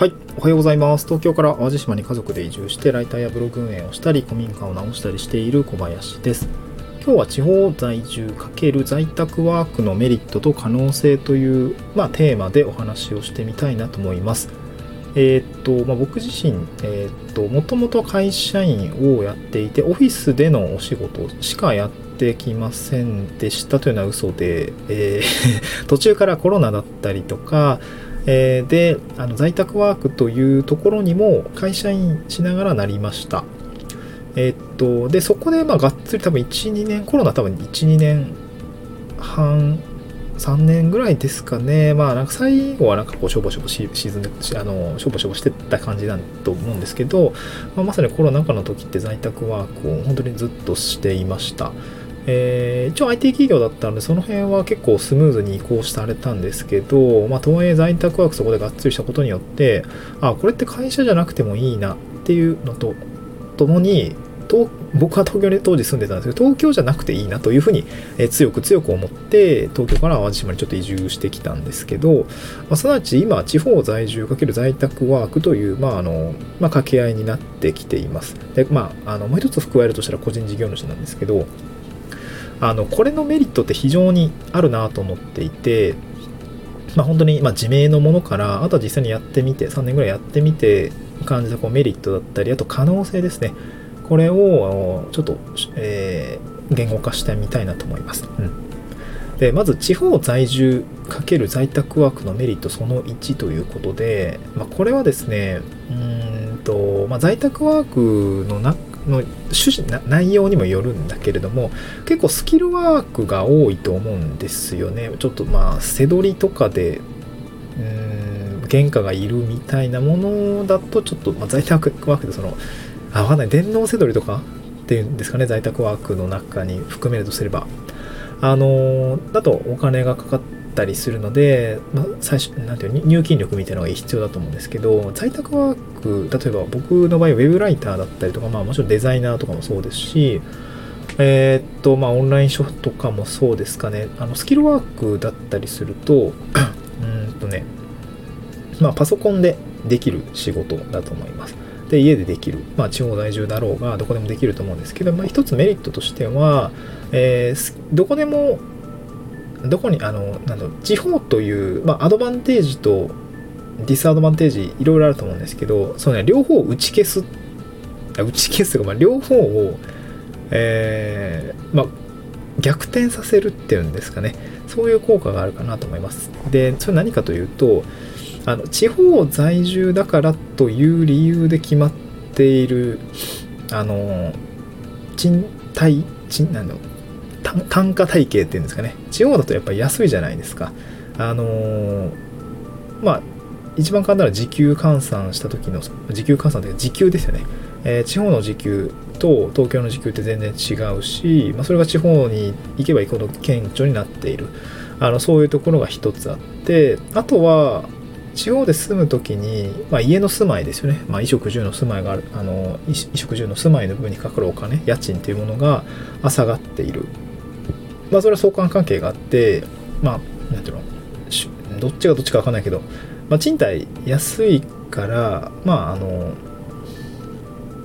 はい、おはようございます。東京から淡路島に家族で移住して、ライターやブログ運営をしたり、古民家を直したりしている小林です。今日は地方在住×在宅ワークのメリットと可能性という、まあ、テーマでお話をしてみたいなと思います。えーっと、まあ、僕自身、えーっと、もともと会社員をやっていて、オフィスでのお仕事しかやってきませんでしたというのは嘘で、えー 途中からコロナだったりとか、えーであの在宅ワークというところにも会社員しながらなりました。えーっと、で、そこで、まあ、がっつり多分1、2年、コロナ多分1、2年半、3年ぐらいですかね。まあ、なんか最後はなんかこう、しょぼしょぼし沈んで、あの、しょぼしょぼしてた感じなんと思うんですけど、まあ、まさにコロナ禍の時って在宅ワークを本当にずっとしていました。えー一応 IT 企業だったのでその辺は結構スムーズに移行されたんですけど、まあ、とはいえ在宅ワークそこでがっつりしたことによってあこれって会社じゃなくてもいいなっていうのとともに僕は東京に当時住んでたんですけど東京じゃなくていいなというふうに、えー強く強く思って東京から淡路島にちょっと移住してきたんですけど、まあ、すなわち今地方在住×在宅ワークという、まああのまあ、掛け合いになってきています。で、まあ、あのもう一つ加えるとしたら個人事業主なんですけどあのこれのメリットって非常にあるなと思っていて、まあ、本当にまあ自明のものからあとは実際にやってみて3年ぐらいやってみて感じたこうメリットだったりあと可能性ですね。これをちょっと、えー言語化してみたいなと思います、うん、でまず地方在住×在宅ワークのメリットその1ということで、まあ、これはですねうんと、まあ、在宅ワークの中の趣旨な内容にもよるんだけれども結構スキルワークが多いと思うんですよね。ちょっとまあ背取りとかでうーん原価がいるみたいなものだとちょっと、まあ、在宅ワークでそのあわかんない。電脳背取りとかっていうんですかね。在宅ワークの中に含めるとすれば。あのだとお金がかかったりするので、まあ、最初なんていう入金力みたいなのが必要だと思うんですけど在宅ワーク例えば僕の場合ウェブライターだったりとか、まあ、もちろんデザイナーとかもそうですしえーっとまあオンラインショップとかもそうですかね。あのスキルワークだったりすると うんとねまあパソコンでできる仕事だと思います。で家でできる、まあ、地方在住だろうがどこでもできると思うんですけど、まあ、一つメリットとしては、えーどこでもどこにあのなん地方という、まあ、アドバンテージとディスアドバンテージいろいろあると思うんですけどその、ね、両方を打ち消す。打ち消すとか、まあ、両方を、えーまあ、逆転させるっていうんですかね。そういう効果があるかなと思います。でそれ何かというとあの地方在住だからという理由で決まっているあの賃貸賃なんだろう単価体系っていうんですかね。地方だとやっぱり安いじゃないですか。あのまあ一番簡単な時給換算した時の時給換算というか時給ですよね、えー地方の時給と東京の時給って全然違うし、まあ、それが地方に行けば行くほど顕著になっている。あのそういうところが一つあってあとは地方で住む時に、まあ、家の住まいですよね、まあ、衣食住の住まいがあるあの衣食住の住まいの部分にかかるお金家賃というものが下がっている。まあそれは相関関係があってまあなんていうのどっちがどっちか分かんないけど、まあ、賃貸安いからまああの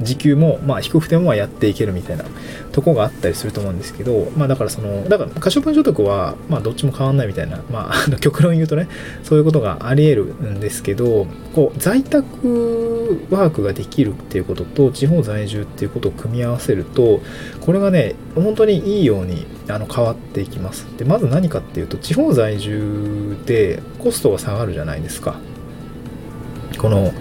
時給もまあ低くてもやっていけるみたいなとこがあったりすると思うんですけどまあだからそのだから可処分所得はまあどっちも変わんないみたいなまああの極論言うとねそういうことがあり得るんですけどこう在宅ワークができるっていうことと地方在住っていうことを組み合わせるとこれがね本当にいいようにあの変わっていきます。でまず何かっていうと地方在住でコストが下がるじゃないですか。このなん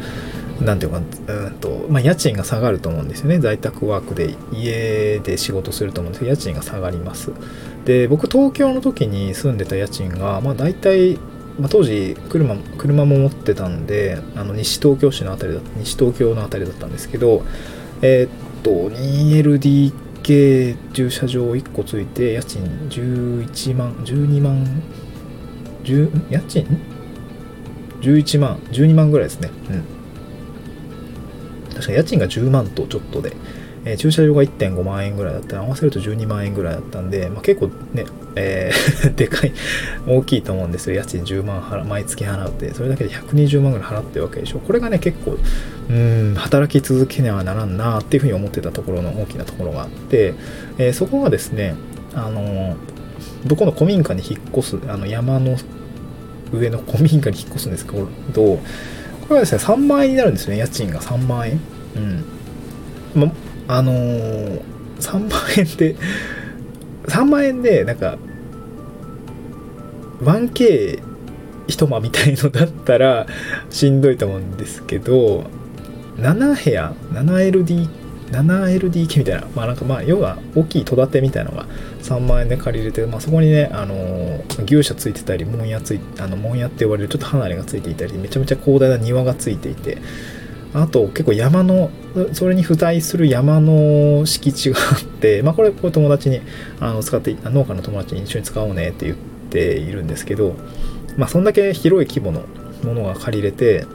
何ていうかうんと、まあ、家賃が下がると思うんですよね。在宅ワークで家で仕事すると思うんですけど家賃が下がります。で僕東京の時に住んでた家賃がまあ大体まあ、当時車車も持ってたんであの西東京市のあたりだ西東京のあたりだったんですけどえーっと 2LDK 駐車場1個ついて家賃11万12万10家賃？ん11万12万ぐらいですね。うん。確か家賃が10万とちょっとで、えー駐車場が1.5万円ぐらいだったら合わせると12万円ぐらいだったんで、まあ、結構ね、えー でかい、大きいと思うんですよ。家賃10万払毎月払って、それだけで120万ぐらい払ってるわけでしょ。これがね、結構、うん、働き続けねばならんなっていうふうに思ってたところの大きなところがあって、えー、そこがですね、あのどこの古民家に引っ越す、あの山の上の古民家に引っ越すんですけど、これはですね、3万円になるんですね、家賃が3万円。うん。ま、あのー、3万円で、3万円で、なんか、1K 一間みたいのだったらしんどいと思うんですけど、7部屋 7LD 7LDK みたいな、まあなんかまあ、要は大きい戸建てみたいなのが3万円で借りれて、まあそこにね、あの牛舎ついてたり、門屋ついあの、門屋って呼ばれるちょっと離れがついていたり、めちゃめちゃ広大な庭がついていて、あと結構山の、それに付帯する山の敷地があって、まあこれ、これ友達にあの使って、農家の友達に一緒に使おうねって言っているんですけど、まあそんだけ広い規模のものが借りれて、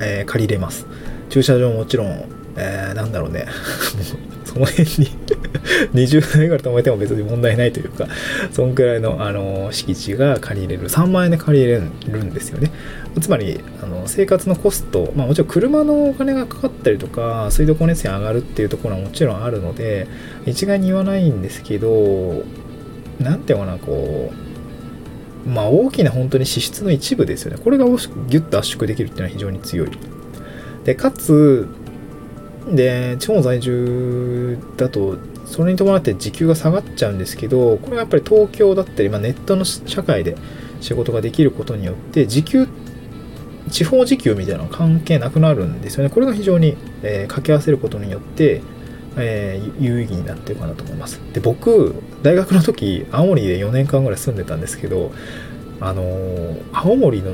えー、借りれます。駐車場もちろんえー、なんだろうね、その辺に20台ぐらい止めても別に問題ないというか、そんくらいの、あの敷地が借りれる、3万円で借りれるんですよね。つまり、あの生活のコスト、まあもちろん車のお金がかかったりとか、水道光熱費上がるっていうところはもちろんあるので、一概に言わないんですけど、なんていうかな、こう、まあ大きな本当に支出の一部ですよね。これがギュッと圧縮できるっていうのは非常に強い。で、かつ、で、地方在住だと、それに伴って時給が下がっちゃうんですけど、これはやっぱり東京だったり、まあ、ネットの社会で仕事ができることによって、時給、地方時給みたいなの関係なくなるんですよね。これが非常に、えー、掛け合わせることによって、えー、有意義になってるかなと思います。で、僕、大学の時、青森で4年間ぐらい住んでたんですけど、あのー、青森の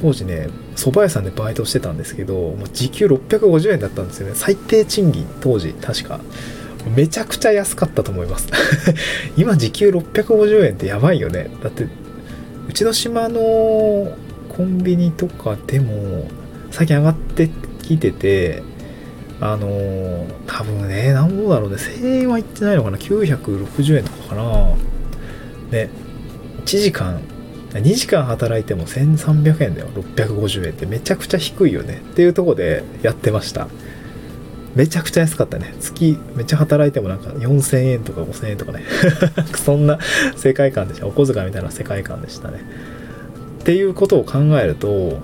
当時ね、蕎麦屋さんでバイトしてたんですけど、もう時給650円だったんですよね。最低賃金、当時、確か。めちゃくちゃ安かったと思います。今時給650円ってやばいよね。だって、うちの島のコンビニとかでも、最近上がってきてて、あのー、多分ね、なんぼだろうね、1000円はいってないのかな、960円とかかな。ね、1時間2時間働いても1300円だよ。650円って。めちゃくちゃ低いよね。っていうとこでやってました。めちゃくちゃ安かったね。月めっちゃ働いてもなんか4000円とか5000円とかね。そんな世界観でした。お小遣いみたいな世界観でしたね。っていうことを考えると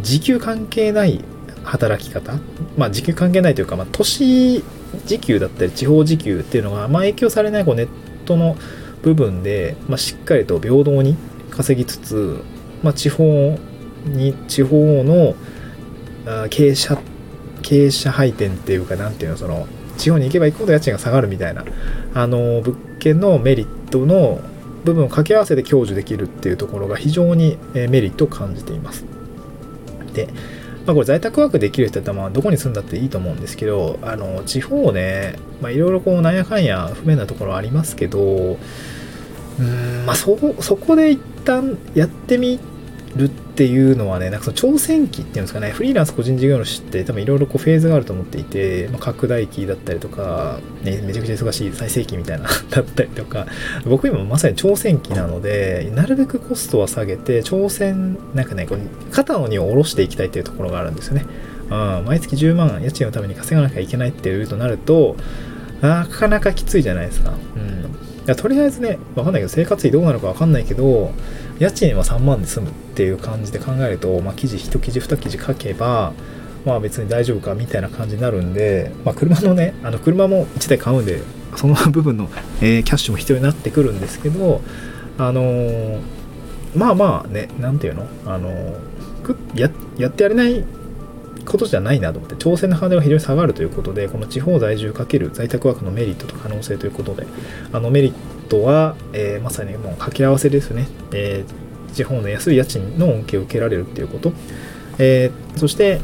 時給関係ない働き方まあ時給関係ないというか、まあ、都市時給だったり地方時給っていうのが、まあ、影響されないこうネットの部分で、まあ、しっかりと平等に稼ぎつつ、まあ、地方に地方の経営者経営者配点っていうかなんていうのその地方に行けば行くほど家賃が下がるみたいなあの物件のメリットの部分を掛け合わせて享受できるっていうところが非常にメリットを感じています。で、まあ、これ在宅ワークできる人ってまあどこに住んだっていいと思うんですけどあの地方ねいろいろこうなんやかんや不便なところありますけどうんまあそそこで一旦やってみるってっていうのはねなんかその挑戦期っていうんですかねフリーランス個人事業主って多分いろいろこうフェーズがあると思っていて、まあ、拡大期だったりとか、ね、めちゃくちゃ忙しい最盛期みたいな だったりとか僕今まさに挑戦期なのでなるべくコストは下げて挑戦なんかねこう肩の荷を下ろしていきたいっていうところがあるんですよね、うん、毎月10万家賃のために稼がなきゃいけないっていうとなるとなかなかきついじゃないですか、うん。やとりあえずね、わかんないけど、生活費どうなるかわかんないけど、家賃は3万で済むっていう感じで考えると、まあ、記事1記事2記事書けば、まあ別に大丈夫かみたいな感じになるんで、まあ車のね、あの車も1台買うんで、その部分の、えー、キャッシュも必要になってくるんですけど、あのー、まあまあね、なんていうの？あのー、ややってやれないことじゃないなと思って、挑戦のハードルが非常に下がるということで、この地方在住かける在宅ワークのメリットと可能性ということで、あのメリットは、えー、まさにもう掛け合わせですね。えー、地方の安い家賃の恩恵を受けられるっていうこと。えー、そして、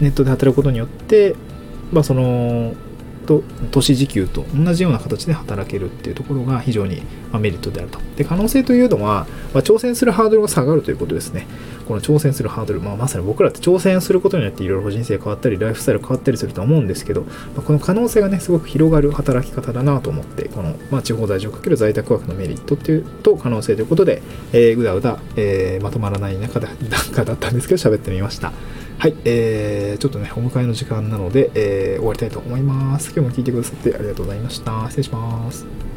ネットで働くことによって、まあ、その、と都市時給と同じような形で働けるっていうところが非常にメリットであると。で可能性というのは、まあ、挑戦するハードルが下がるということですね。この挑戦するハードル、まあ、まさに僕らって挑戦することによっていろいろ人生変わったりライフスタイル変わったりすると思うんですけど、まあ、この可能性がねすごく広がる働き方だなと思ってこの、まあ、地方在住かける在宅ワークのメリットっていうと可能性ということで、えー、うだうだ、えー、まとまらない中で中だったんですけど喋ってみましたはい、えー、ちょっとねお迎えの時間なので、えー、終わりたいと思います。今日も聞いてくださってありがとうございました。失礼します。